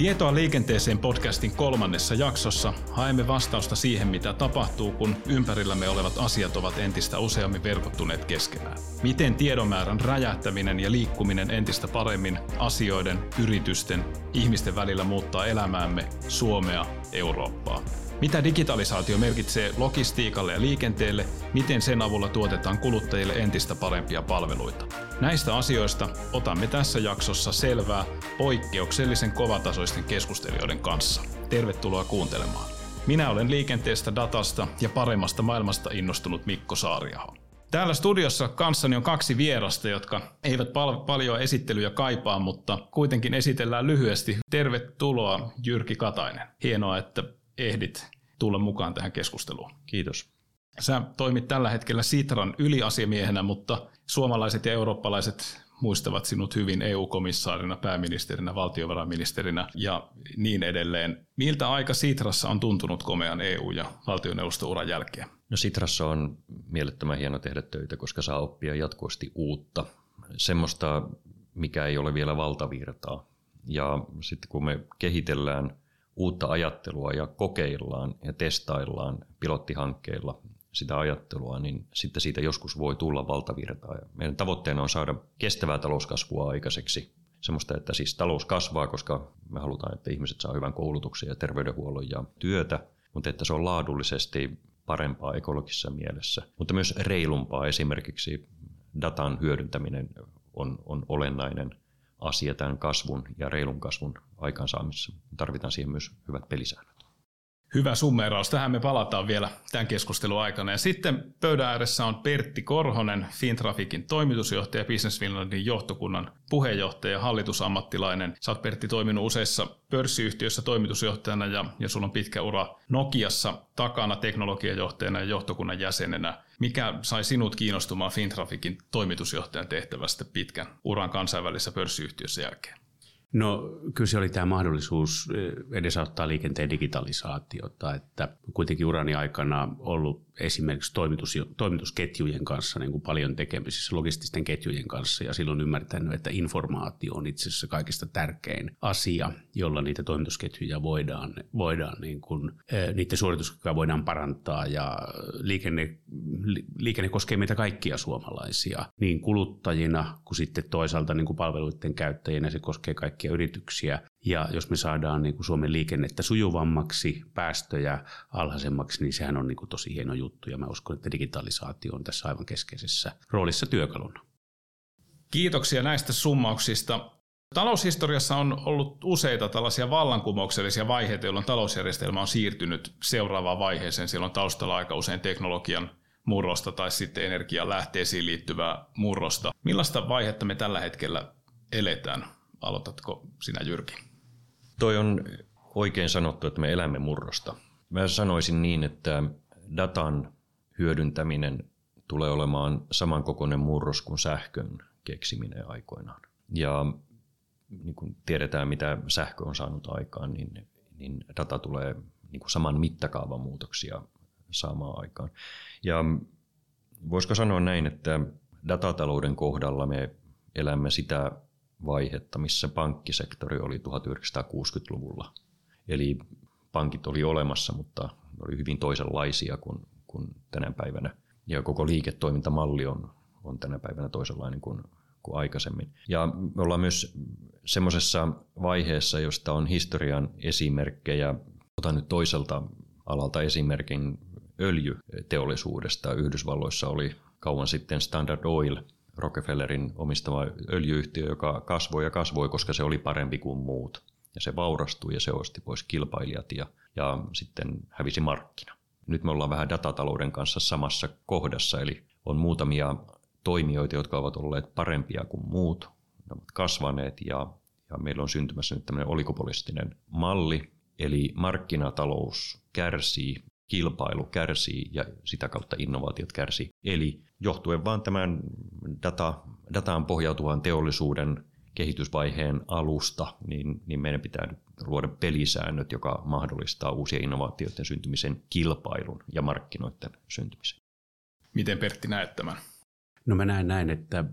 Tietoa liikenteeseen podcastin kolmannessa jaksossa haemme vastausta siihen, mitä tapahtuu, kun ympärillämme olevat asiat ovat entistä useammin verkottuneet keskenään. Miten tiedonmäärän räjähtäminen ja liikkuminen entistä paremmin asioiden, yritysten, ihmisten välillä muuttaa elämäämme, Suomea, Eurooppaa. Mitä digitalisaatio merkitsee logistiikalle ja liikenteelle, miten sen avulla tuotetaan kuluttajille entistä parempia palveluita. Näistä asioista otamme tässä jaksossa selvää poikkeuksellisen kovatasoisten keskustelijoiden kanssa. Tervetuloa kuuntelemaan. Minä olen liikenteestä, datasta ja paremmasta maailmasta innostunut Mikko Saariaho. Täällä studiossa kanssani on kaksi vierasta, jotka eivät pal- paljon esittelyjä kaipaa, mutta kuitenkin esitellään lyhyesti. Tervetuloa Jyrki Katainen. Hienoa, että ehdit tulla mukaan tähän keskusteluun. Kiitos. Sä toimit tällä hetkellä Sitran yliasiamiehenä, mutta suomalaiset ja eurooppalaiset muistavat sinut hyvin EU-komissaarina, pääministerinä, valtiovarainministerinä ja niin edelleen. Miltä aika Sitrassa on tuntunut komean EU- ja valtioneuvostouran jälkeen? No Sitrassa on mielettömän hieno tehdä töitä, koska saa oppia jatkuvasti uutta. Semmoista, mikä ei ole vielä valtavirtaa. Ja sitten kun me kehitellään uutta ajattelua ja kokeillaan ja testaillaan pilottihankkeilla sitä ajattelua, niin sitten siitä joskus voi tulla valtavirtaa. Ja meidän tavoitteena on saada kestävää talouskasvua aikaiseksi. Semmoista, että siis talous kasvaa, koska me halutaan, että ihmiset saa hyvän koulutuksen ja terveydenhuollon ja työtä, mutta että se on laadullisesti parempaa ekologisessa mielessä. Mutta myös reilumpaa esimerkiksi datan hyödyntäminen on, on olennainen asia tämän kasvun ja reilun kasvun aikaansaamisessa. Tarvitaan siihen myös hyvät pelisäännöt. Hyvä summeraus. Tähän me palataan vielä tämän keskustelun aikana. Ja sitten pöydän ääressä on Pertti Korhonen, Fintrafikin toimitusjohtaja, Business Finlandin johtokunnan puheenjohtaja, hallitusammattilainen. Sä oot Pertti toiminut useissa pörssiyhtiöissä toimitusjohtajana ja, ja sulla on pitkä ura Nokiassa takana teknologiajohtajana ja johtokunnan jäsenenä. Mikä sai sinut kiinnostumaan Fintrafikin toimitusjohtajan tehtävästä pitkän uran kansainvälisessä pörssiyhtiössä jälkeen? No kyllä se oli tämä mahdollisuus eh, edesauttaa liikenteen digitalisaatiota, että kuitenkin urani aikana ollut esimerkiksi toimitus, toimitusketjujen kanssa niin kuin paljon tekemisissä, logististen ketjujen kanssa ja silloin ymmärtänyt, että informaatio on itse asiassa kaikista tärkein asia, jolla niitä toimitusketjuja voidaan, voidaan niin kuin, eh, niiden suorituskykyä voidaan parantaa ja liikenne, liikenne koskee meitä kaikkia suomalaisia, niin kuluttajina kuin sitten toisaalta niin kuin palveluiden käyttäjinä se koskee kaikkia yrityksiä ja jos me saadaan niin kuin Suomen liikennettä sujuvammaksi, päästöjä alhaisemmaksi, niin sehän on niin kuin tosi hieno juttu. Ja mä uskon, että digitalisaatio on tässä aivan keskeisessä roolissa työkaluna. Kiitoksia näistä summauksista. Taloushistoriassa on ollut useita tällaisia vallankumouksellisia vaiheita, jolloin talousjärjestelmä on siirtynyt seuraavaan vaiheeseen. Siellä on taustalla aika usein teknologian murrosta tai sitten energian lähteisiin liittyvää murrosta. Millaista vaihetta me tällä hetkellä eletään? Aloitatko sinä Jyrki? Toi on oikein sanottu, että me elämme murrosta. Mä sanoisin niin, että datan hyödyntäminen tulee olemaan samankokoinen murros kuin sähkön keksiminen aikoinaan. Ja niin kuin tiedetään, mitä sähkö on saanut aikaan, niin, niin data tulee niin kuin saman mittakaavan muutoksia saamaan aikaan. Ja voisiko sanoa näin, että datatalouden kohdalla me elämme sitä vaihetta, missä pankkisektori oli 1960-luvulla. Eli pankit oli olemassa, mutta ne oli hyvin toisenlaisia kuin, kuin tänä päivänä. Ja koko liiketoimintamalli on, on tänä päivänä toisenlainen kuin, kuin aikaisemmin. Ja me ollaan myös semmoisessa vaiheessa, josta on historian esimerkkejä. Otan nyt toiselta alalta esimerkin öljyteollisuudesta. Yhdysvalloissa oli kauan sitten Standard Oil – Rockefellerin omistama öljyyhtiö, joka kasvoi ja kasvoi, koska se oli parempi kuin muut. Ja se vaurastui ja se osti pois kilpailijat ja, ja sitten hävisi markkina. Nyt me ollaan vähän datatalouden kanssa samassa kohdassa, eli on muutamia toimijoita, jotka ovat olleet parempia kuin muut. Ne ovat kasvaneet ja, ja meillä on syntymässä nyt tämmöinen olikopolistinen malli, eli markkinatalous kärsii kilpailu kärsii ja sitä kautta innovaatiot kärsii. Eli johtuen vaan tämän data, dataan pohjautuvan teollisuuden kehitysvaiheen alusta, niin, niin meidän pitää nyt luoda pelisäännöt, joka mahdollistaa uusien innovaatioiden syntymisen kilpailun ja markkinoiden syntymisen. Miten Pertti näet tämän? No mä näen näin, että,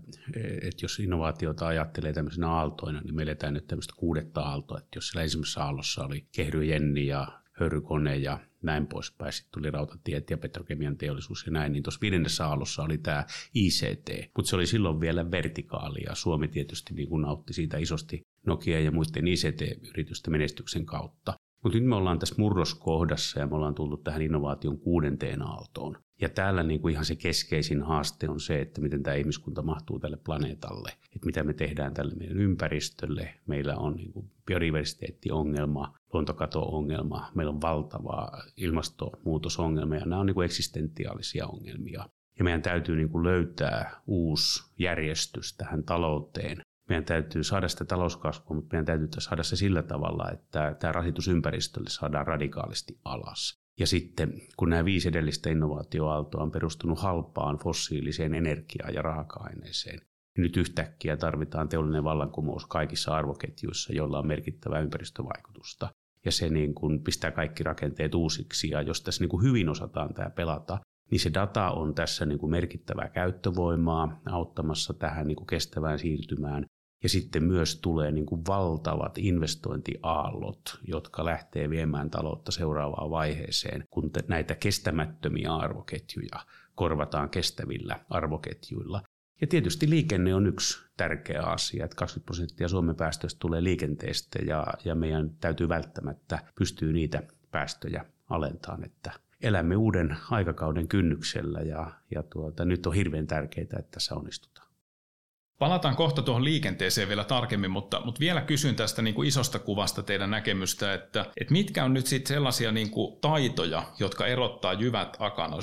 että jos innovaatiota ajattelee tämmöisenä aaltoina, niin me eletään nyt tämmöistä kuudetta aaltoa. Että jos siellä ensimmäisessä aallossa oli Kehry Jenni ja Hörykone ja näin poispäin. Sitten tuli rautatiet ja petrokemian teollisuus ja näin, niin tuossa viidennessä aallossa oli tämä ICT, mutta se oli silloin vielä vertikaali ja Suomi tietysti niin kuin nautti siitä isosti Nokia ja muiden ICT-yritysten menestyksen kautta. Mutta nyt me ollaan tässä murroskohdassa ja me ollaan tullut tähän innovaation kuudenteen aaltoon. Ja täällä niin kuin ihan se keskeisin haaste on se, että miten tämä ihmiskunta mahtuu tälle planeetalle, että mitä me tehdään tälle meidän ympäristölle. Meillä on niin kuin biodiversiteettiongelma, luontokato-ongelma, meillä on valtava ilmastonmuutosongelma ja nämä on niin kuin eksistentiaalisia ongelmia. Ja meidän täytyy niin kuin löytää uusi järjestys tähän talouteen. Meidän täytyy saada sitä talouskasvua, mutta meidän täytyy saada se sillä tavalla, että tämä rasitus ympäristölle saadaan radikaalisti alas. Ja sitten kun nämä viisi edellistä innovaatioaaltoa on perustunut halpaan fossiiliseen energiaan ja raaka-aineeseen, niin nyt yhtäkkiä tarvitaan teollinen vallankumous kaikissa arvoketjuissa, joilla on merkittävää ympäristövaikutusta. Ja se niin kuin pistää kaikki rakenteet uusiksi. Ja jos tässä niin kuin hyvin osataan tämä pelata, niin se data on tässä niin kuin merkittävää käyttövoimaa auttamassa tähän niin kuin kestävään siirtymään. Ja sitten myös tulee niin kuin valtavat investointiaallot, jotka lähtee viemään taloutta seuraavaan vaiheeseen, kun näitä kestämättömiä arvoketjuja korvataan kestävillä arvoketjuilla. Ja tietysti liikenne on yksi tärkeä asia, että 20 prosenttia Suomen päästöistä tulee liikenteestä ja, ja meidän täytyy välttämättä pystyä niitä päästöjä alentamaan, että elämme uuden aikakauden kynnyksellä ja, ja tuota, nyt on hirveän tärkeää, että tässä onnistutaan. Palataan kohta tuohon liikenteeseen vielä tarkemmin, mutta, mutta vielä kysyn tästä niin kuin isosta kuvasta teidän näkemystä, että, että mitkä on nyt sitten sellaisia niin kuin taitoja, jotka erottaa jyvät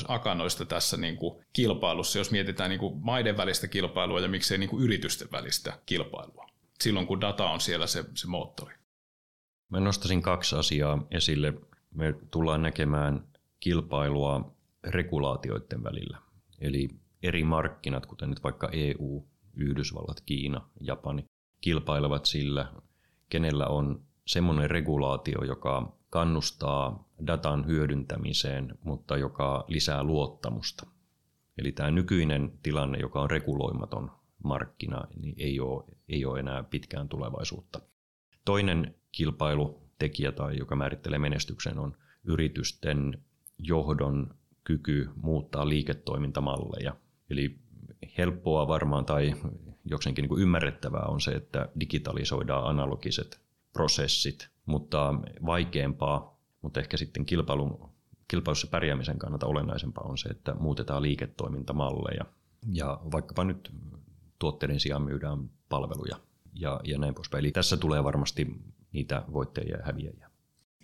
akanoista tässä niin kuin kilpailussa, jos mietitään niin kuin maiden välistä kilpailua ja miksei niin kuin yritysten välistä kilpailua, silloin kun data on siellä se, se moottori. Mä nostaisin kaksi asiaa esille. Me tullaan näkemään kilpailua regulaatioiden välillä. Eli eri markkinat, kuten nyt vaikka EU, Yhdysvallat, Kiina, Japani, kilpailevat sillä, kenellä on semmoinen regulaatio, joka kannustaa datan hyödyntämiseen, mutta joka lisää luottamusta. Eli tämä nykyinen tilanne, joka on reguloimaton markkina, niin ei ole, ei ole enää pitkään tulevaisuutta. Toinen kilpailutekijä tai joka määrittelee menestyksen on yritysten johdon kyky muuttaa liiketoimintamalleja. Eli helppoa varmaan tai jokseenkin niin kuin ymmärrettävää on se, että digitalisoidaan analogiset prosessit, mutta vaikeampaa, mutta ehkä sitten kilpailun, kilpailussa pärjäämisen kannalta olennaisempaa on se, että muutetaan liiketoimintamalleja. Ja vaikkapa nyt tuotteiden sijaan myydään palveluja ja, ja näin poispäin. Eli tässä tulee varmasti niitä voittajia ja häviäjiä.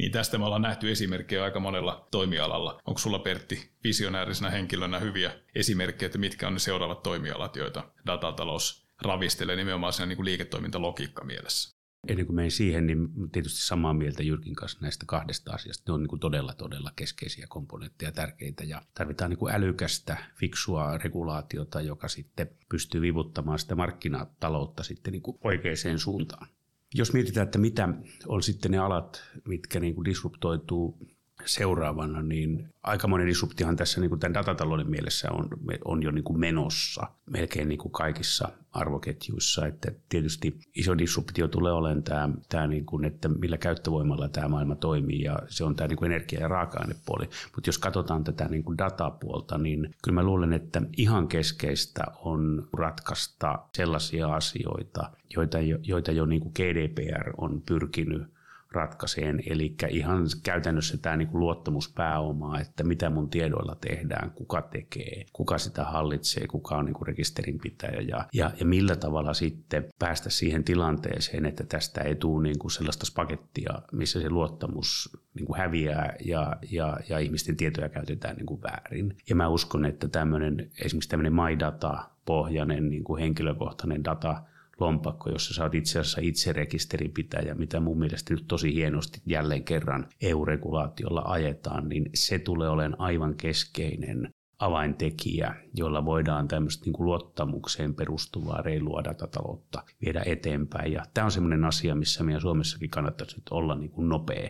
Niin tästä me ollaan nähty esimerkkejä aika monella toimialalla. Onko sulla Pertti visionäärisenä henkilönä hyviä esimerkkejä, että mitkä on ne seuraavat toimialat, joita datatalous ravistelee nimenomaan sen niin liiketoimintalogiikka mielessä? Ennen kuin menen siihen, niin tietysti samaa mieltä Jyrkin kanssa näistä kahdesta asiasta. Ne on niin kuin todella, todella keskeisiä komponentteja, tärkeitä ja tarvitaan niin kuin älykästä, fiksua regulaatiota, joka sitten pystyy vivuttamaan sitä markkinataloutta sitten niin kuin oikeaan suuntaan. Jos mietitään, että mitä on sitten ne alat, mitkä niin kuin disruptoituu seuraavana, niin aikamoinen disruptiohan tässä niin kuin tämän datatalouden mielessä on, on jo niin kuin menossa melkein niin kuin kaikissa arvoketjuissa. Että tietysti iso disruptio tulee olemaan tämä, tämä niin kuin, että millä käyttövoimalla tämä maailma toimii ja se on tämä niin kuin energia- ja raaka-ainepuoli. Mutta jos katsotaan tätä niin kuin datapuolta, niin kyllä mä luulen, että ihan keskeistä on ratkaista sellaisia asioita, joita, joita jo niin kuin GDPR on pyrkinyt ratkaiseen. Eli ihan käytännössä tämä niin kuin luottamuspääoma, että mitä mun tiedoilla tehdään, kuka tekee, kuka sitä hallitsee, kuka on niin kuin rekisterinpitäjä ja, ja, ja millä tavalla sitten päästä siihen tilanteeseen, että tästä ei tule niin kuin sellaista pakettia, missä se luottamus niin kuin häviää ja, ja, ja ihmisten tietoja käytetään niin kuin väärin. Ja mä uskon, että tämmöinen, esimerkiksi tämmöinen MyData-pohjainen niin kuin henkilökohtainen data lompakko, jossa sä oot itse asiassa itse rekisterinpitäjä, mitä mun mielestä nyt tosi hienosti jälleen kerran EU-regulaatiolla ajetaan, niin se tulee olemaan aivan keskeinen avaintekijä, jolla voidaan tämmöistä niin kuin luottamukseen perustuvaa reilua datataloutta viedä eteenpäin. Ja tämä on semmoinen asia, missä meidän Suomessakin kannattaisi nyt olla niin kuin nopea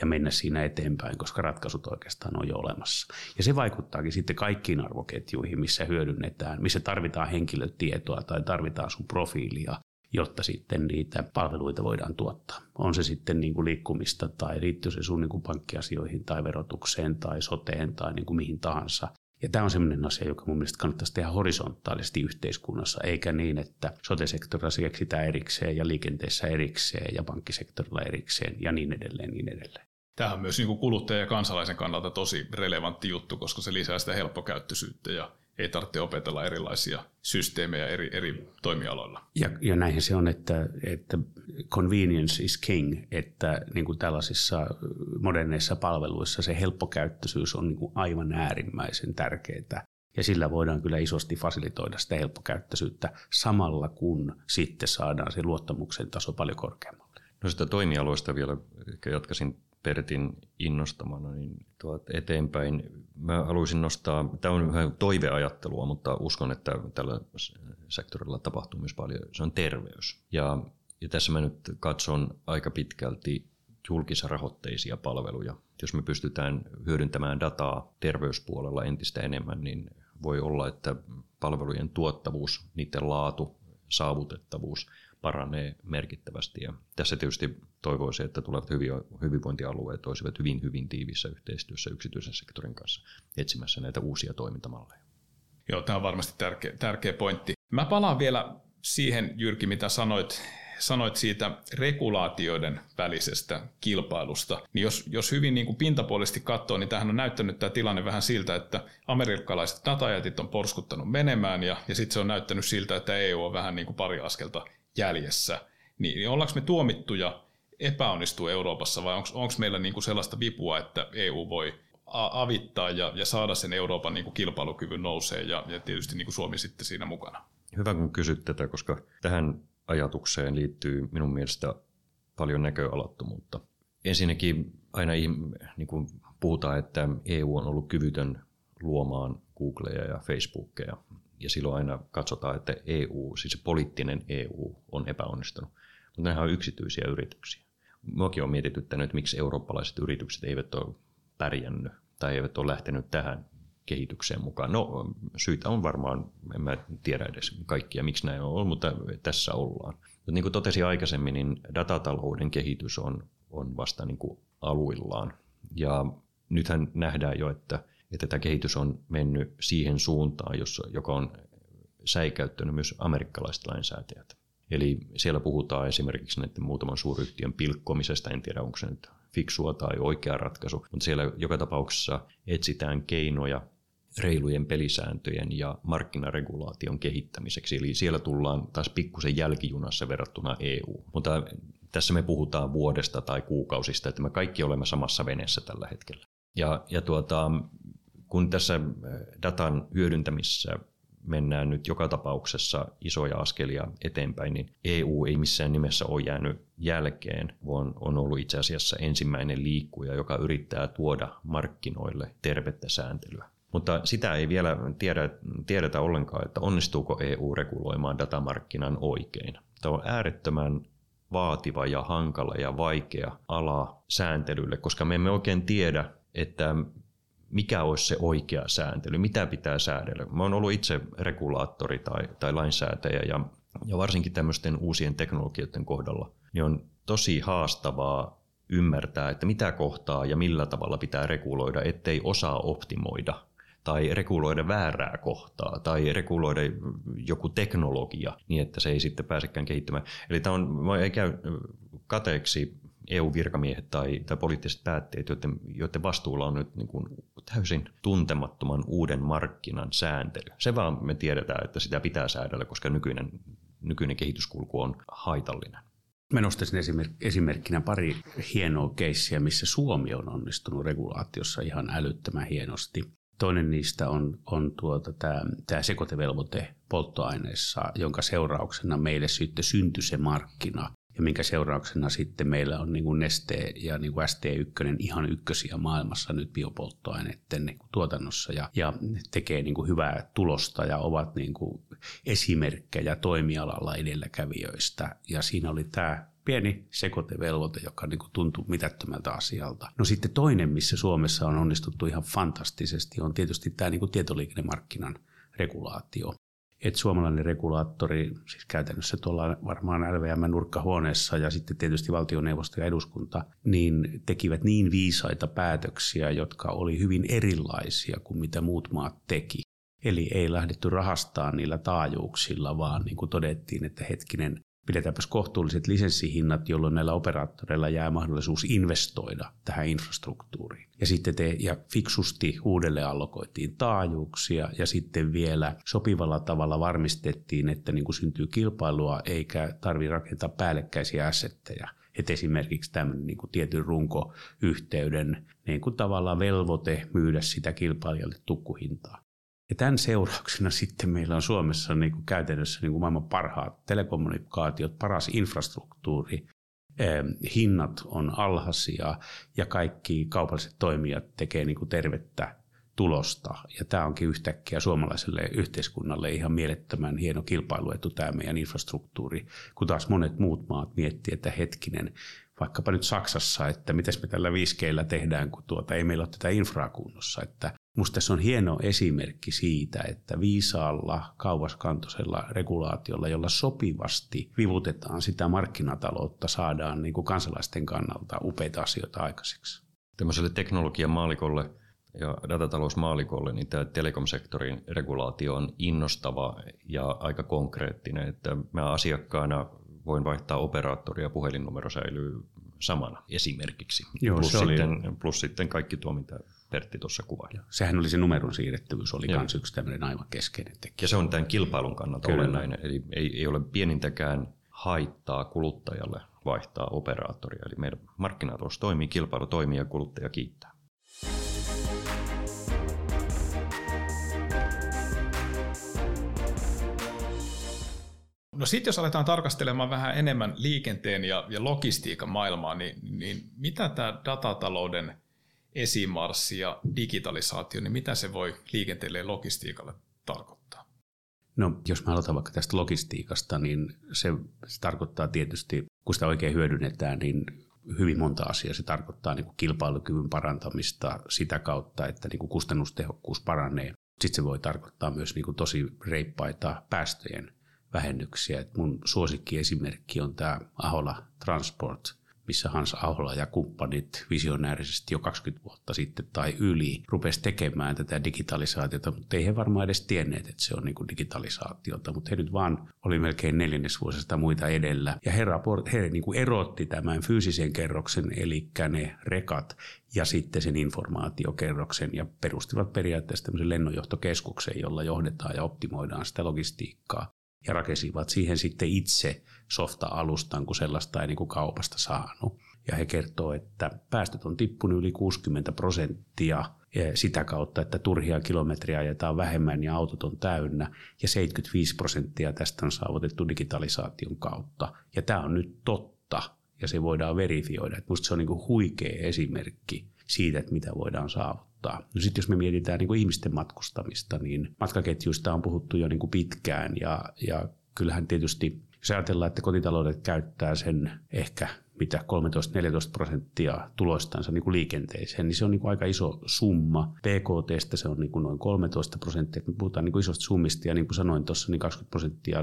ja mennä siinä eteenpäin, koska ratkaisut oikeastaan on jo olemassa. Ja se vaikuttaakin sitten kaikkiin arvoketjuihin, missä hyödynnetään, missä tarvitaan henkilötietoa tai tarvitaan sun profiilia jotta sitten niitä palveluita voidaan tuottaa. On se sitten niin kuin liikkumista tai liittyy se sun niin kuin pankkiasioihin tai verotukseen tai soteen tai niin kuin mihin tahansa. Ja tämä on sellainen asia, joka mun mielestä kannattaisi tehdä horisontaalisesti yhteiskunnassa, eikä niin, että sote-sektorilla se keksitään erikseen ja liikenteessä erikseen ja pankkisektorilla erikseen ja niin edelleen, niin edelleen. Tämä on myös niin kuluttaja ja kansalaisen kannalta tosi relevantti juttu, koska se lisää sitä helppokäyttöisyyttä ja ei tarvitse opetella erilaisia systeemejä eri, eri toimialoilla. Ja, ja näinhän se on, että, että convenience is king, että niin kuin tällaisissa moderneissa palveluissa se helppokäyttöisyys on niin kuin aivan äärimmäisen tärkeää. Ja sillä voidaan kyllä isosti fasilitoida sitä helppokäyttöisyyttä samalla kun sitten saadaan se luottamuksen taso paljon korkeammalle. No sitä toimialoista vielä ehkä jatkaisin Pertin innostamana niin tuot eteenpäin. Mä haluaisin nostaa, tämä on vähän toiveajattelua, mutta uskon, että tällä sektorilla tapahtuu myös paljon, se on terveys. Ja, ja tässä mä nyt katson aika pitkälti julkisrahoitteisia palveluja. Jos me pystytään hyödyntämään dataa terveyspuolella entistä enemmän, niin voi olla, että palvelujen tuottavuus, niiden laatu, saavutettavuus paranee merkittävästi. Ja tässä tietysti toivoisin, että tulevat hyvinvointialueet olisivat hyvin, hyvin tiivissä yhteistyössä yksityisen sektorin kanssa etsimässä näitä uusia toimintamalleja. Joo, tämä on varmasti tärkeä, tärkeä pointti. Mä palaan vielä siihen, Jyrki, mitä sanoit sanoit siitä regulaatioiden välisestä kilpailusta, niin jos, jos hyvin niin kuin pintapuolisesti katsoo, niin tähän on näyttänyt tämä tilanne vähän siltä, että amerikkalaiset datajätit on porskuttanut menemään ja, ja sitten se on näyttänyt siltä, että EU on vähän niin kuin pari askelta jäljessä. Niin, niin ollaanko me tuomittuja epäonnistua Euroopassa vai onko meillä niin kuin sellaista vipua, että EU voi avittaa ja, ja saada sen Euroopan niin kuin kilpailukyvyn nousee ja, ja tietysti niin kuin Suomi sitten siinä mukana? Hyvä kun kysyt tätä, koska tähän ajatukseen liittyy minun mielestä paljon näköalattomuutta. Ensinnäkin aina niin kuin puhutaan, että EU on ollut kyvytön luomaan Googleja ja Facebookia. Ja silloin aina katsotaan, että EU, siis se poliittinen EU on epäonnistunut. Mutta nämähän on yksityisiä yrityksiä. Minuakin on mietityttänyt, että miksi eurooppalaiset yritykset eivät ole pärjännyt tai eivät ole lähtenyt tähän kehitykseen mukaan. No syitä on varmaan, en mä tiedä edes kaikkia, miksi näin on ollut, mutta tässä ollaan. Mutta niin kuin totesin aikaisemmin, niin datatalouden kehitys on, on vasta niin kuin aluillaan. Ja nythän nähdään jo, että, että tämä kehitys on mennyt siihen suuntaan, jossa, joka on säikäyttänyt myös amerikkalaiset lainsäätäjät. Eli siellä puhutaan esimerkiksi näiden muutaman suuryhtiön pilkkomisesta, en tiedä onko se nyt fiksua tai oikea ratkaisu, mutta siellä joka tapauksessa etsitään keinoja reilujen pelisääntöjen ja markkinaregulaation kehittämiseksi. Eli siellä tullaan taas pikkusen jälkijunassa verrattuna EU. Mutta tässä me puhutaan vuodesta tai kuukausista, että me kaikki olemme samassa veneessä tällä hetkellä. Ja, ja tuota, kun tässä datan hyödyntämisessä mennään nyt joka tapauksessa isoja askelia eteenpäin, niin EU ei missään nimessä ole jäänyt jälkeen, vaan on ollut itse asiassa ensimmäinen liikkuja, joka yrittää tuoda markkinoille tervettä sääntelyä. Mutta sitä ei vielä tiedä, tiedetä ollenkaan, että onnistuuko EU reguloimaan datamarkkinan oikein. Tämä on äärettömän vaativa ja hankala ja vaikea ala sääntelylle, koska me emme oikein tiedä, että mikä olisi se oikea sääntely, mitä pitää säädellä. Mä oon ollut itse regulaattori tai, tai lainsäätäjä ja, ja varsinkin tämmöisten uusien teknologioiden kohdalla niin on tosi haastavaa ymmärtää, että mitä kohtaa ja millä tavalla pitää reguloida, ettei osaa optimoida tai reguloida väärää kohtaa tai reguloida joku teknologia niin, että se ei sitten pääsekään kehittymään. Eli tämä on, ei käy kateeksi EU-virkamiehet tai, tai poliittiset päätteet, joiden, joiden vastuulla on nyt niin kuin täysin tuntemattoman uuden markkinan sääntely. Se vaan me tiedetään, että sitä pitää säädellä, koska nykyinen, nykyinen kehityskulku on haitallinen. Mä nostaisin esimerkkinä pari hienoa keissiä, missä Suomi on onnistunut regulaatiossa ihan älyttömän hienosti. Toinen niistä on, on tuota, tämä, sekoitevelvoite polttoaineissa, jonka seurauksena meille sitten syntyi se markkina, ja minkä seurauksena sitten meillä on niin kuin Neste ja niin kuin ST1 ihan ykkösiä maailmassa nyt biopolttoaineiden niin kuin tuotannossa ja, ja tekee niin kuin hyvää tulosta ja ovat niin kuin esimerkkejä toimialalla edelläkävijöistä. Ja siinä oli tämä pieni sekoitevelvoite, joka niin kuin tuntui mitättömältä asialta. No sitten toinen, missä Suomessa on onnistuttu ihan fantastisesti, on tietysti tämä niin kuin tietoliikennemarkkinan regulaatio että suomalainen regulaattori, siis käytännössä tuolla varmaan LVM-nurkkahuoneessa ja sitten tietysti valtioneuvosto ja eduskunta, niin tekivät niin viisaita päätöksiä, jotka oli hyvin erilaisia kuin mitä muut maat teki. Eli ei lähdetty rahastaa niillä taajuuksilla, vaan niin kuin todettiin, että hetkinen, pidetäänpäs kohtuulliset lisenssihinnat, jolloin näillä operaattoreilla jää mahdollisuus investoida tähän infrastruktuuriin. Ja sitten te, ja fiksusti uudelleen allokoitiin taajuuksia ja sitten vielä sopivalla tavalla varmistettiin, että niin kuin syntyy kilpailua eikä tarvitse rakentaa päällekkäisiä assetteja. Että esimerkiksi tämmöinen niin kuin tietyn runkoyhteyden niin kuin tavallaan velvoite myydä sitä kilpailijalle tukkuhintaa. Ja tämän seurauksena sitten meillä on Suomessa niin kuin käytännössä niin kuin maailman parhaat telekommunikaatiot, paras infrastruktuuri, hinnat on alhaisia ja kaikki kaupalliset toimijat tekee niin kuin tervettä tulosta. Ja tämä onkin yhtäkkiä suomalaiselle yhteiskunnalle ihan mielettömän hieno kilpailuetu tämä meidän infrastruktuuri, kun taas monet muut maat miettii, että hetkinen, vaikkapa nyt Saksassa, että miten me tällä 5 tehdään, kun tuota, ei meillä ole tätä infraa kunnossa. Että Musta tässä on hieno esimerkki siitä, että viisaalla kauaskantoisella regulaatiolla, jolla sopivasti vivutetaan sitä markkinataloutta, saadaan niin kuin kansalaisten kannalta upeita asioita aikaiseksi. Tämmöiselle teknologian maalikolle ja datatalousmaalikolle, niin tämä telekomsektorin regulaatio on innostava ja aika konkreettinen, että mä asiakkaana voin vaihtaa operaattoria ja puhelinnumero säilyy samana esimerkiksi. Joo, plus, se sitten, oli... plus sitten kaikki tuo, mitä Pertti tuossa kuvaili. Sehän oli se numeron siirrettävyys, oli myös yksi tämmöinen aivan keskeinen tekijä. Ja se on tämän kilpailun kannalta Kyllä. olennainen, eli ei, ei ole pienintäkään haittaa kuluttajalle vaihtaa operaattoria. Eli meidän markkinatalous toimii, kilpailu toimii ja kuluttaja kiittää. No sitten jos aletaan tarkastelemaan vähän enemmän liikenteen ja, ja logistiikan maailmaa, niin, niin mitä tämä datatalouden esimarssi ja digitalisaatio, niin mitä se voi liikenteelle ja logistiikalle tarkoittaa? No jos mä aloitan vaikka tästä logistiikasta, niin se, se tarkoittaa tietysti, kun sitä oikein hyödynnetään, niin hyvin monta asiaa. Se tarkoittaa niin kuin kilpailukyvyn parantamista sitä kautta, että niin kuin kustannustehokkuus paranee. Sitten se voi tarkoittaa myös niin kuin tosi reippaita päästöjen vähennyksiä. Et mun suosikkiesimerkki on tämä Ahola Transport, missä Hans Ahola ja kumppanit visionäärisesti jo 20 vuotta sitten tai yli rupesi tekemään tätä digitalisaatiota, mutta ei he varmaan edes tienneet, että se on niin kuin digitalisaatiota, mutta he nyt vaan oli melkein neljännesvuosista muita edellä. Ja he, raport, he niin kuin erotti tämän fyysisen kerroksen, eli ne rekat ja sitten sen informaatiokerroksen ja perustivat periaatteessa tämmöisen lennonjohtokeskuksen, jolla johdetaan ja optimoidaan sitä logistiikkaa ja rakensivat siihen sitten itse softa-alustan, kun sellaista ei niin kuin kaupasta saanut. Ja he kertoo, että päästöt on tippunut yli 60 prosenttia sitä kautta, että turhia kilometriä ajetaan vähemmän ja autot on täynnä. Ja 75 prosenttia tästä on saavutettu digitalisaation kautta. Ja tämä on nyt totta ja se voidaan verifioida. Minusta se on niin huikea esimerkki siitä, että mitä voidaan saavuttaa. No sitten jos me mietitään niin kuin ihmisten matkustamista, niin matkaketjuista on puhuttu jo niin kuin pitkään ja, ja kyllähän tietysti jos ajatellaan, että kotitaloudet käyttää sen ehkä mitä 13-14 prosenttia tuloistansa niin kuin liikenteeseen, niin se on niin kuin aika iso summa. PKTstä se on niin kuin noin 13 prosenttia. Me puhutaan niin kuin isosta summista ja niin kuin sanoin tuossa, niin 20 prosenttia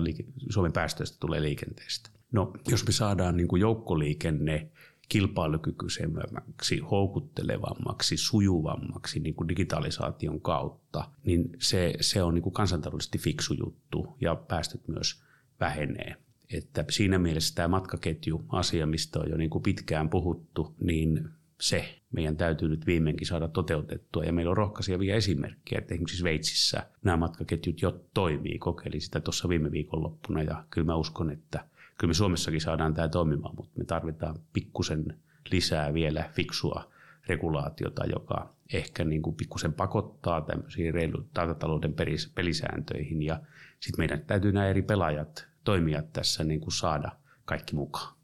Suomen päästöistä tulee liikenteestä. No, jos me saadaan niin kuin joukkoliikenne kilpailukykyisemmäksi, houkuttelevammaksi, sujuvammaksi niin kuin digitalisaation kautta, niin se, se on niin kuin kansantaloudellisesti fiksu juttu ja päästöt myös vähenee. Että siinä mielessä tämä matkaketju-asia, mistä on jo niin kuin pitkään puhuttu, niin se meidän täytyy nyt viimeinkin saada toteutettua. Ja meillä on rohkaisevia esimerkkejä, että esimerkiksi Sveitsissä nämä matkaketjut jo toimii. Kokeilin sitä tuossa viime viikonloppuna ja kyllä mä uskon, että kyllä me Suomessakin saadaan tämä toimimaan, mutta me tarvitaan pikkusen lisää vielä fiksua regulaatiota, joka ehkä niin kuin pikkusen pakottaa tämmöisiin reilu datatalouden pelisääntöihin ja sitten meidän täytyy nämä eri pelaajat toimia tässä niin kuin saada kaikki mukaan.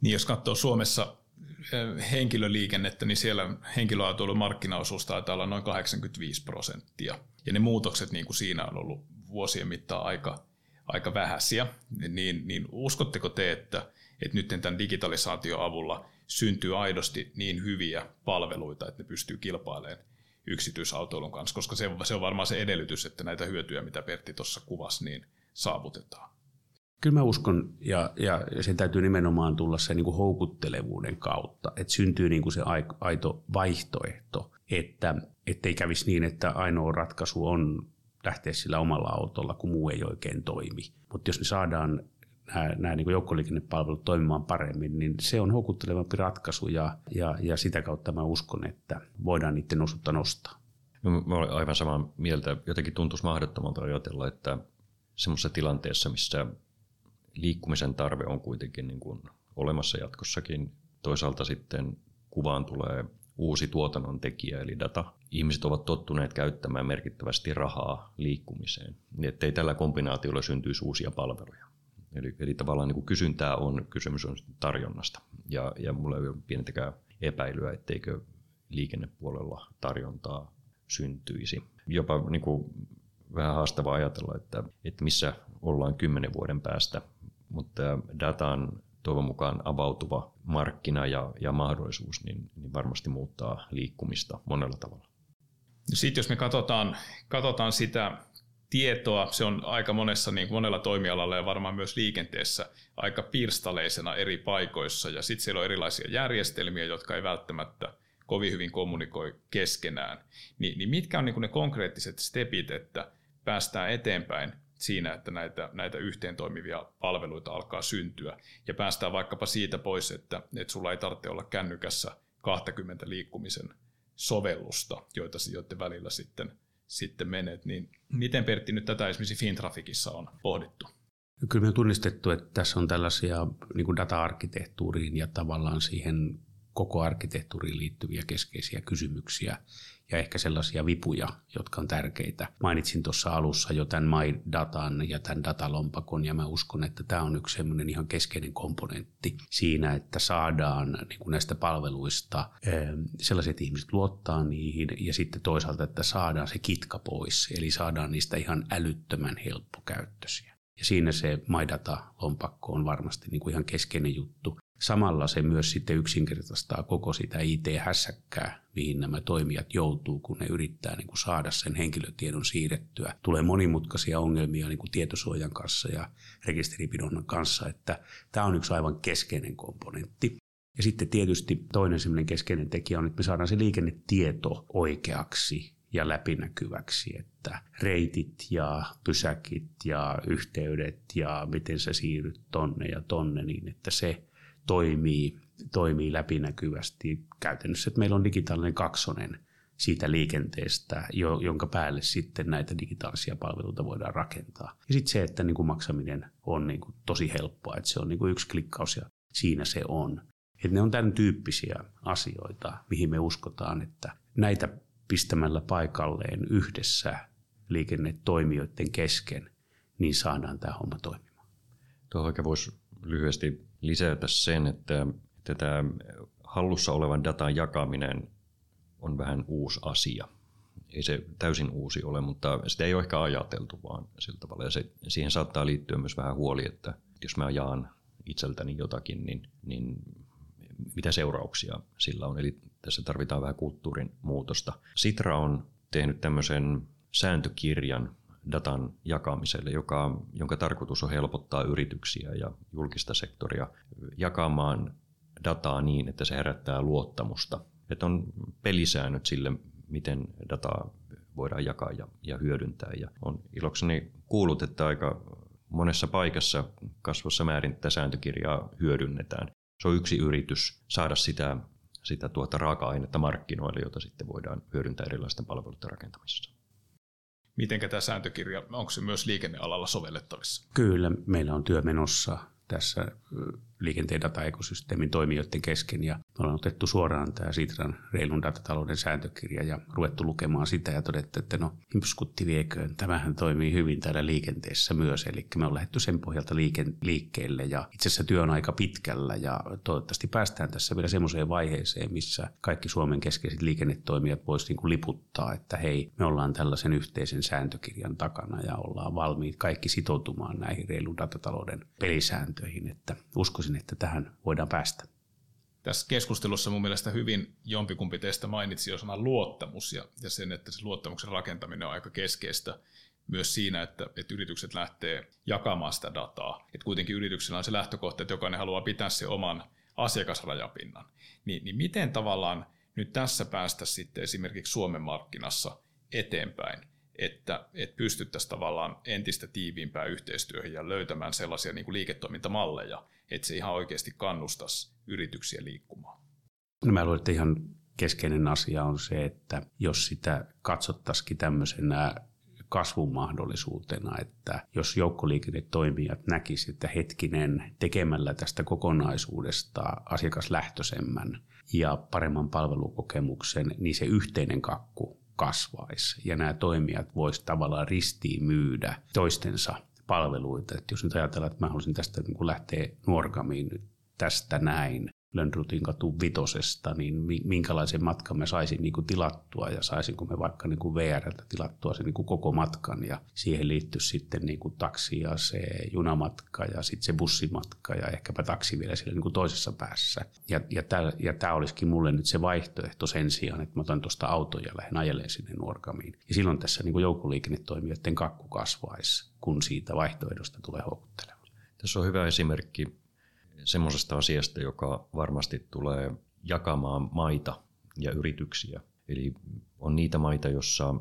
Niin jos katsoo Suomessa henkilöliikennettä, niin siellä henkilöautoilun markkinaosuus taitaa olla noin 85 prosenttia. Ja ne muutokset niin kuin siinä on ollut vuosien mittaan aika, aika vähäisiä. Niin, niin uskotteko te, että, että nyt tämän digitalisaation avulla syntyy aidosti niin hyviä palveluita, että ne pystyy kilpailemaan yksityisautoilun kanssa, koska se, se on varmaan se edellytys, että näitä hyötyjä, mitä Pertti tuossa kuvasi, niin saavutetaan. Kyllä mä uskon, ja, ja sen täytyy nimenomaan tulla se niin kuin houkuttelevuuden kautta, että syntyy niin kuin se aito vaihtoehto, että ei kävisi niin, että ainoa ratkaisu on lähteä sillä omalla autolla, kun muu ei oikein toimi. Mutta jos me saadaan nämä niin joukkoliikennepalvelut toimimaan paremmin, niin se on houkuttelevampi ratkaisu ja, ja, ja sitä kautta mä uskon, että voidaan niiden osuutta nostaa. No, mä olen aivan samaa mieltä. Jotenkin tuntuisi mahdottomalta ajatella, että semmoisessa tilanteessa, missä liikkumisen tarve on kuitenkin niin kuin olemassa jatkossakin. Toisaalta sitten kuvaan tulee uusi tuotannon tekijä eli data. Ihmiset ovat tottuneet käyttämään merkittävästi rahaa liikkumiseen, niin ettei tällä kombinaatiolla syntyisi uusia palveluja. Eli, eli tavallaan niin kuin kysyntää on, kysymys on tarjonnasta. Ja, ja mulla ei ole pienettäkään epäilyä, etteikö liikennepuolella tarjontaa syntyisi. Jopa niin kuin vähän haastava ajatella, että, että missä ollaan kymmenen vuoden päästä mutta datan toivon mukaan avautuva markkina ja, ja mahdollisuus niin, niin varmasti muuttaa liikkumista monella tavalla. Sitten jos me katsotaan, katsotaan sitä tietoa, se on aika monessa, niin monella toimialalla ja varmaan myös liikenteessä aika pirstaleisena eri paikoissa ja sitten siellä on erilaisia järjestelmiä, jotka ei välttämättä kovin hyvin kommunikoi keskenään. Ni, niin mitkä on niin ne konkreettiset stepit, että päästään eteenpäin siinä, että näitä, näitä yhteen toimivia palveluita alkaa syntyä. Ja päästään vaikkapa siitä pois, että, että sulla ei tarvitse olla kännykässä 20 liikkumisen sovellusta, joita, joiden välillä sitten, sitten menet. Niin miten Pertti nyt tätä esimerkiksi Fintrafikissa on pohdittu? Kyllä me on tunnistettu, että tässä on tällaisia niin data-arkkitehtuuriin ja tavallaan siihen koko arkkitehtuuriin liittyviä keskeisiä kysymyksiä, ja ehkä sellaisia vipuja, jotka on tärkeitä. Mainitsin tuossa alussa jo tämän MyDatan ja tämän datalompakon ja mä uskon, että tämä on yksi semmoinen ihan keskeinen komponentti siinä, että saadaan niin kuin näistä palveluista eh, sellaiset ihmiset luottaa niihin ja sitten toisaalta, että saadaan se kitka pois, eli saadaan niistä ihan älyttömän helppokäyttöisiä. Ja siinä se MyData-lompakko on varmasti niin kuin ihan keskeinen juttu. Samalla se myös sitten yksinkertaistaa koko sitä IT-hässäkkää, mihin nämä toimijat joutuu, kun ne yrittää niin kuin saada sen henkilötiedon siirrettyä. Tulee monimutkaisia ongelmia niin kuin tietosuojan kanssa ja rekisteripidonnan kanssa, että tämä on yksi aivan keskeinen komponentti. Ja sitten tietysti toinen sellainen keskeinen tekijä on, että me saadaan se liikennetieto oikeaksi ja läpinäkyväksi, että reitit ja pysäkit ja yhteydet ja miten sä siirryt tonne ja tonne, niin että se toimii, toimii läpinäkyvästi. Käytännössä, että meillä on digitaalinen kaksonen siitä liikenteestä, jonka päälle sitten näitä digitaalisia palveluita voidaan rakentaa. Ja sitten se, että niin kuin maksaminen on niin kuin tosi helppoa, että se on niin kuin yksi klikkaus ja siinä se on. Että ne on tämän tyyppisiä asioita, mihin me uskotaan, että näitä pistämällä paikalleen yhdessä liikennetoimijoiden kesken, niin saadaan tämä homma toimimaan. Tuohon oikein voisi lyhyesti lisätä sen, että tätä hallussa olevan datan jakaminen on vähän uusi asia. Ei se täysin uusi ole, mutta sitä ei ole ehkä ajateltu vaan sillä tavalla. Ja se, siihen saattaa liittyä myös vähän huoli, että jos mä jaan itseltäni jotakin, niin, niin mitä seurauksia sillä on. Eli tässä tarvitaan vähän kulttuurin muutosta. Sitra on tehnyt tämmöisen sääntökirjan datan jakamiselle, joka, jonka tarkoitus on helpottaa yrityksiä ja julkista sektoria jakamaan dataa niin, että se herättää luottamusta. Että on pelisäännöt sille, miten dataa voidaan jakaa ja, ja hyödyntää. Ja on ilokseni kuullut, että aika monessa paikassa kasvassa määrin tätä sääntökirjaa hyödynnetään. Se on yksi yritys saada sitä, sitä tuota raaka-ainetta markkinoille, jota sitten voidaan hyödyntää erilaisten palveluiden rakentamisessa. Miten tämä sääntökirja, onko se myös liikennealalla sovellettavissa? Kyllä, meillä on työ menossa tässä liikenteen dataekosysteemin toimijoiden kesken ja me ollaan otettu suoraan tämä Sitran reilun datatalouden sääntökirja ja ruvettu lukemaan sitä ja todettu, että no impskutti vieköön, tämähän toimii hyvin täällä liikenteessä myös. Eli me ollaan lähdetty sen pohjalta liikkeelle ja itse asiassa työ on aika pitkällä ja toivottavasti päästään tässä vielä semmoiseen vaiheeseen, missä kaikki Suomen keskeiset liikennetoimijat voisivat niin liputtaa, että hei, me ollaan tällaisen yhteisen sääntökirjan takana ja ollaan valmiit kaikki sitoutumaan näihin reilun datatalouden pelisääntöihin, että uskoisin, että tähän voidaan päästä. Tässä keskustelussa mun mielestä hyvin jompikumpi teistä mainitsi jo sanan luottamus ja, ja sen, että se luottamuksen rakentaminen on aika keskeistä myös siinä, että, että yritykset lähtee jakamaan sitä dataa. Että kuitenkin yrityksellä on se lähtökohta, että jokainen haluaa pitää se oman asiakasrajapinnan. Niin, niin miten tavallaan nyt tässä päästä sitten esimerkiksi Suomen markkinassa eteenpäin, että, että pystyttäisiin tavallaan entistä tiiviimpään yhteistyöhön ja löytämään sellaisia niin kuin liiketoimintamalleja, että se ihan oikeasti kannustaisi yrityksiä liikkumaan. No mä luulen, että ihan keskeinen asia on se, että jos sitä katsottaisikin tämmöisenä kasvun mahdollisuutena, että jos joukkoliikennetoimijat näkisivät, että hetkinen tekemällä tästä kokonaisuudesta asiakaslähtöisemmän ja paremman palvelukokemuksen, niin se yhteinen kakku kasvaisi ja nämä toimijat voisivat tavallaan ristiin myydä toistensa palveluita. Että jos nyt ajatellaan, että mä haluaisin tästä niin lähteä nuorkamiin nyt tästä näin, Lönnrutin katu vitosesta, niin minkälaisen matkan me saisin niin kuin tilattua ja saisinko me vaikka niin kuin VRltä tilattua sen niin kuin koko matkan ja siihen liittyy sitten niin kuin taksi ja se junamatka ja sitten se bussimatka ja ehkäpä taksi vielä siellä niin kuin toisessa päässä. Ja, ja, tämä, ja tämä olisikin mulle nyt se vaihtoehto sen sijaan, että mä otan tuosta autoja ja lähden ajelemaan sinne Nuorgamiin. Ja silloin tässä niin kuin joukkoliikennetoimijoiden kakku kasvaisi, kun siitä vaihtoehdosta tulee houkutteleva. Tässä on hyvä esimerkki semmoisesta asiasta, joka varmasti tulee jakamaan maita ja yrityksiä. Eli on niitä maita, jossa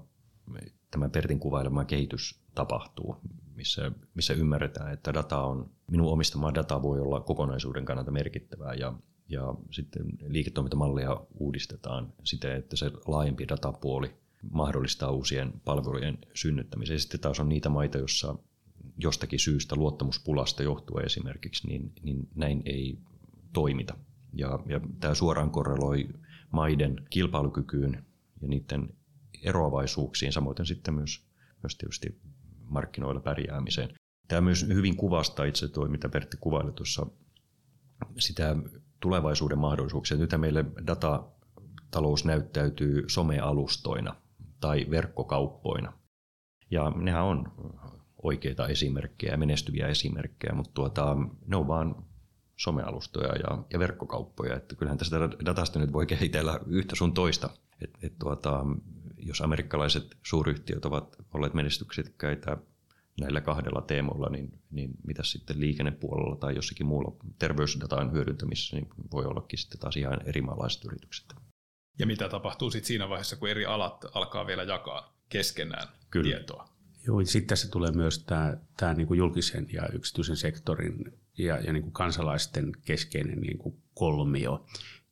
tämä Pertin kuvailema kehitys tapahtuu, missä, missä ymmärretään, että data on, minun omistama data voi olla kokonaisuuden kannalta merkittävää ja, ja sitten liiketoimintamallia uudistetaan siten, että se laajempi datapuoli mahdollistaa uusien palvelujen synnyttämisen. Sitten taas on niitä maita, joissa jostakin syystä luottamuspulasta johtuen esimerkiksi, niin, niin näin ei toimita. Ja, ja tämä suoraan korreloi maiden kilpailukykyyn ja niiden eroavaisuuksiin, samoin sitten myös, myös tietysti markkinoilla pärjäämiseen. Tämä myös hyvin kuvastaa itse tuo, mitä Pertti kuvaili tuossa, sitä tulevaisuuden mahdollisuuksia. Nyt meille datatalous näyttäytyy somealustoina tai verkkokauppoina. Ja nehän on oikeita esimerkkejä, menestyviä esimerkkejä, mutta tuota, ne on vaan somealustoja ja, ja verkkokauppoja. Että kyllähän tästä datasta nyt voi kehitellä yhtä sun toista. Et, et tuota, jos amerikkalaiset suuryhtiöt ovat olleet menestyksekkäitä näillä kahdella teemolla, niin, niin mitä sitten liikennepuolella tai jossakin muulla terveysdataan hyödyntämisessä, niin voi ollakin sitten taas ihan erimaalaiset yritykset. Ja mitä tapahtuu sitten siinä vaiheessa, kun eri alat alkaa vielä jakaa keskenään Kyllä. tietoa? Joo, sitten tässä tulee myös tämä, tämä niin kuin julkisen ja yksityisen sektorin ja, ja niin kuin kansalaisten keskeinen niin kuin kolmio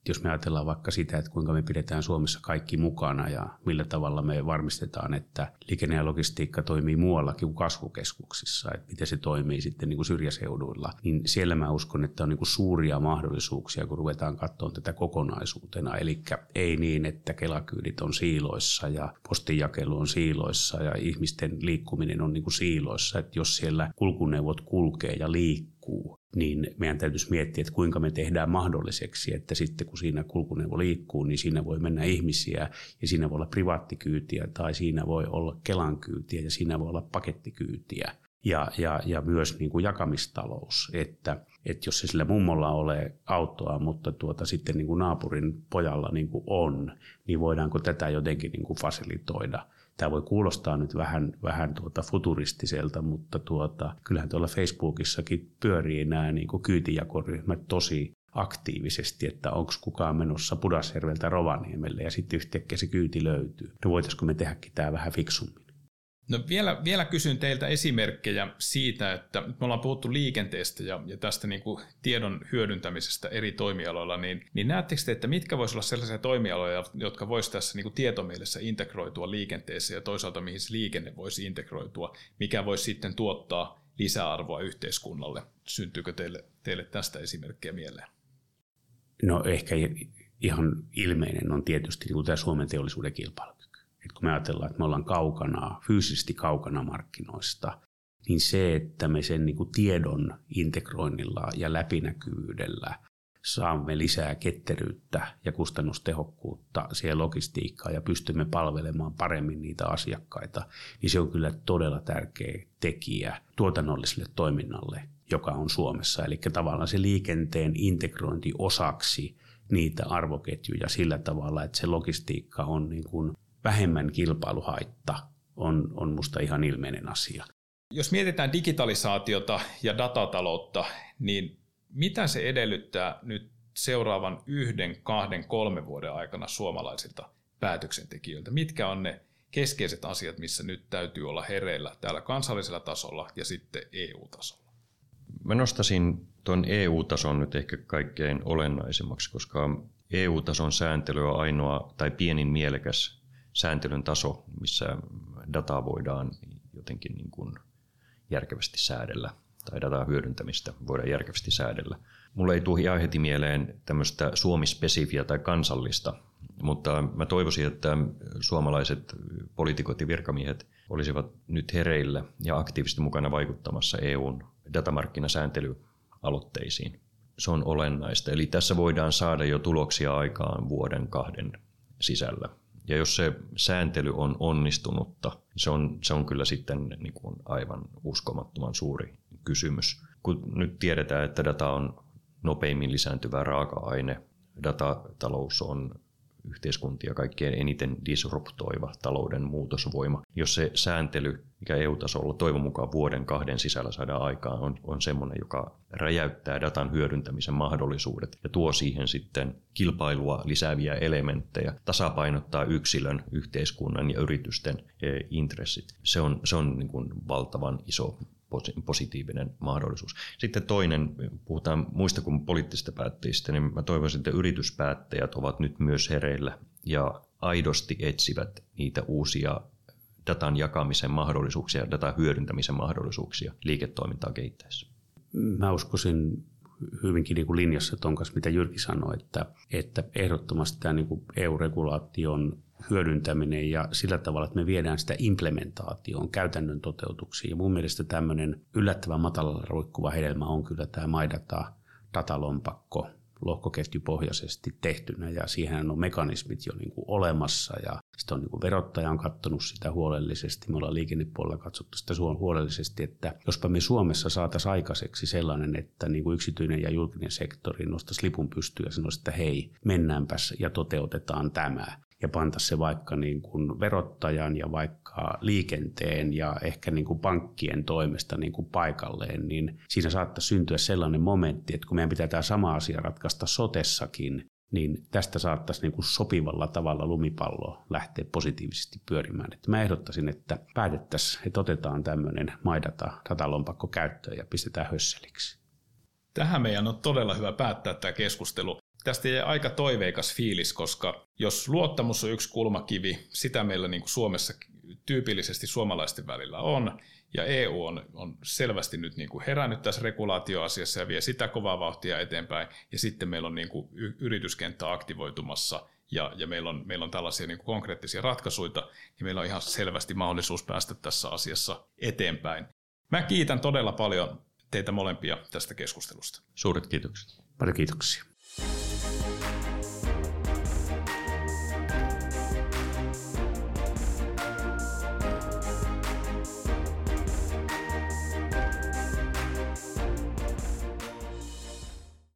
jos me ajatellaan vaikka sitä, että kuinka me pidetään Suomessa kaikki mukana ja millä tavalla me varmistetaan, että liikenne ja logistiikka toimii muuallakin kuin kasvukeskuksissa, että miten se toimii sitten niin kuin syrjäseuduilla, niin siellä mä uskon, että on niin kuin suuria mahdollisuuksia, kun ruvetaan katsomaan tätä kokonaisuutena. Eli ei niin, että kelakyydit on siiloissa ja postinjakelu on siiloissa ja ihmisten liikkuminen on niin kuin siiloissa, että jos siellä kulkuneuvot kulkee ja liikkuu, niin meidän täytyisi miettiä, että kuinka me tehdään mahdolliseksi, että sitten kun siinä kulkuneuvo liikkuu, niin siinä voi mennä ihmisiä ja siinä voi olla privaattikyytiä tai siinä voi olla kelan kyytiä ja siinä voi olla pakettikyytiä. Ja, ja, ja myös niin kuin jakamistalous, että, että jos se sillä mummolla ole autoa, mutta tuota, sitten niin kuin naapurin pojalla niin kuin on, niin voidaanko tätä jotenkin niin kuin fasilitoida – Tämä voi kuulostaa nyt vähän, vähän tuota futuristiselta, mutta tuota, kyllähän tuolla Facebookissakin pyörii nämä niin kuin kyytijakoryhmät tosi aktiivisesti, että onko kukaan menossa Pudasjärveltä Rovaniemelle ja sitten yhtäkkiä se kyyti löytyy. No voitaisiko me tehdäkin tämä vähän fiksummin? No vielä, vielä kysyn teiltä esimerkkejä siitä, että me ollaan puhuttu liikenteestä ja, ja tästä niin kuin tiedon hyödyntämisestä eri toimialoilla, niin, niin näettekö te, että mitkä voisivat olla sellaisia toimialoja, jotka voisi tässä niin kuin tietomielessä integroitua liikenteeseen ja toisaalta mihin se liikenne voisi integroitua, mikä voisi sitten tuottaa lisäarvoa yhteiskunnalle. Syntyykö teille, teille tästä esimerkkiä mieleen? No ehkä ihan ilmeinen on tietysti niin kuin tämä Suomen teollisuuden kilpailukyky. Et kun me ajatellaan, että me ollaan kaukana, fyysisesti kaukana markkinoista, niin se, että me sen niin kuin tiedon integroinnilla ja läpinäkyvyydellä saamme lisää ketteryyttä ja kustannustehokkuutta siihen logistiikkaan ja pystymme palvelemaan paremmin niitä asiakkaita, niin se on kyllä todella tärkeä tekijä tuotannolliselle toiminnalle, joka on Suomessa. Eli tavallaan se liikenteen integrointi osaksi niitä arvoketjuja sillä tavalla, että se logistiikka on niin kuin vähemmän kilpailuhaitta, on, on musta ihan ilmeinen asia. Jos mietitään digitalisaatiota ja datataloutta, niin mitä se edellyttää nyt seuraavan yhden, kahden, kolmen vuoden aikana suomalaisilta päätöksentekijöiltä? Mitkä on ne keskeiset asiat, missä nyt täytyy olla hereillä täällä kansallisella tasolla ja sitten EU-tasolla? Mä nostasin tuon EU-tason nyt ehkä kaikkein olennaisimmaksi, koska EU-tason sääntely on ainoa tai pienin mielekäs sääntelyn taso, missä dataa voidaan jotenkin niin kuin järkevästi säädellä tai datan hyödyntämistä voidaan järkevästi säädellä. Mulle ei tule ihan heti mieleen tämmöistä suomispesifiä tai kansallista, mutta mä toivoisin, että suomalaiset poliitikot ja virkamiehet olisivat nyt hereillä ja aktiivisesti mukana vaikuttamassa EUn datamarkkinasääntelyaloitteisiin. Se on olennaista. Eli tässä voidaan saada jo tuloksia aikaan vuoden kahden sisällä. Ja jos se sääntely on onnistunutta, se on, se on kyllä sitten niin kuin aivan uskomattoman suuri kysymys. Kun nyt tiedetään, että data on nopeimmin lisääntyvä raaka-aine, datatalous on yhteiskuntia kaikkein eniten disruptoiva talouden muutosvoima. Jos se sääntely, mikä EU-tasolla toivon mukaan vuoden kahden sisällä saadaan aikaan, on, on semmoinen, joka räjäyttää datan hyödyntämisen mahdollisuudet ja tuo siihen sitten kilpailua lisääviä elementtejä, tasapainottaa yksilön, yhteiskunnan ja yritysten e, intressit. Se on, se on niin kuin valtavan iso positiivinen mahdollisuus. Sitten toinen, puhutaan muista kuin poliittisista päättäjistä, niin mä toivoisin, että yrityspäättäjät ovat nyt myös hereillä ja aidosti etsivät niitä uusia datan jakamisen mahdollisuuksia ja datan hyödyntämisen mahdollisuuksia liiketoimintaa kehittäessä. Mä uskoisin hyvinkin niin kuin linjassa tuon kanssa, mitä Jyrki sanoi, että, että ehdottomasti tämä niin kuin EU-regulaation hyödyntäminen ja sillä tavalla, että me viedään sitä implementaatioon, käytännön toteutuksiin. Ja mun mielestä tämmöinen yllättävän matalalla roikkuva hedelmä on kyllä tämä MyData datalompakko lohkoketjupohjaisesti tehtynä ja siihen on mekanismit jo niin kuin olemassa ja sitten on niin kuin verottaja on katsonut sitä huolellisesti. Me ollaan liikennepuolella katsottu sitä huolellisesti, että jospa me Suomessa saataisiin aikaiseksi sellainen, että niin kuin yksityinen ja julkinen sektori nostaisi lipun pystyä ja sanoisi, että hei, mennäänpäs ja toteutetaan tämä ja panta se vaikka niin kuin verottajan ja vaikka liikenteen ja ehkä niin kuin pankkien toimesta niin kuin paikalleen, niin siinä saattaa syntyä sellainen momentti, että kun meidän pitää tämä sama asia ratkaista sotessakin, niin tästä saattaisi niin kuin sopivalla tavalla lumipallo lähteä positiivisesti pyörimään. Että mä ehdottaisin, että päätettäisiin, että otetaan tämmöinen maidata datalompakko käyttöön ja pistetään hösseliksi. Tähän meidän on todella hyvä päättää tämä keskustelu tästä jäi aika toiveikas fiilis, koska jos luottamus on yksi kulmakivi, sitä meillä niin kuin Suomessa tyypillisesti suomalaisten välillä on, ja EU on, on selvästi nyt niin kuin herännyt tässä regulaatioasiassa ja vie sitä kovaa vauhtia eteenpäin, ja sitten meillä on niin kuin yrityskenttä aktivoitumassa, ja, ja meillä, on, meillä on tällaisia niin kuin konkreettisia ratkaisuja, niin meillä on ihan selvästi mahdollisuus päästä tässä asiassa eteenpäin. Mä kiitän todella paljon teitä molempia tästä keskustelusta. Suuret kiitokset. Paljon kiitoksia. Thank you.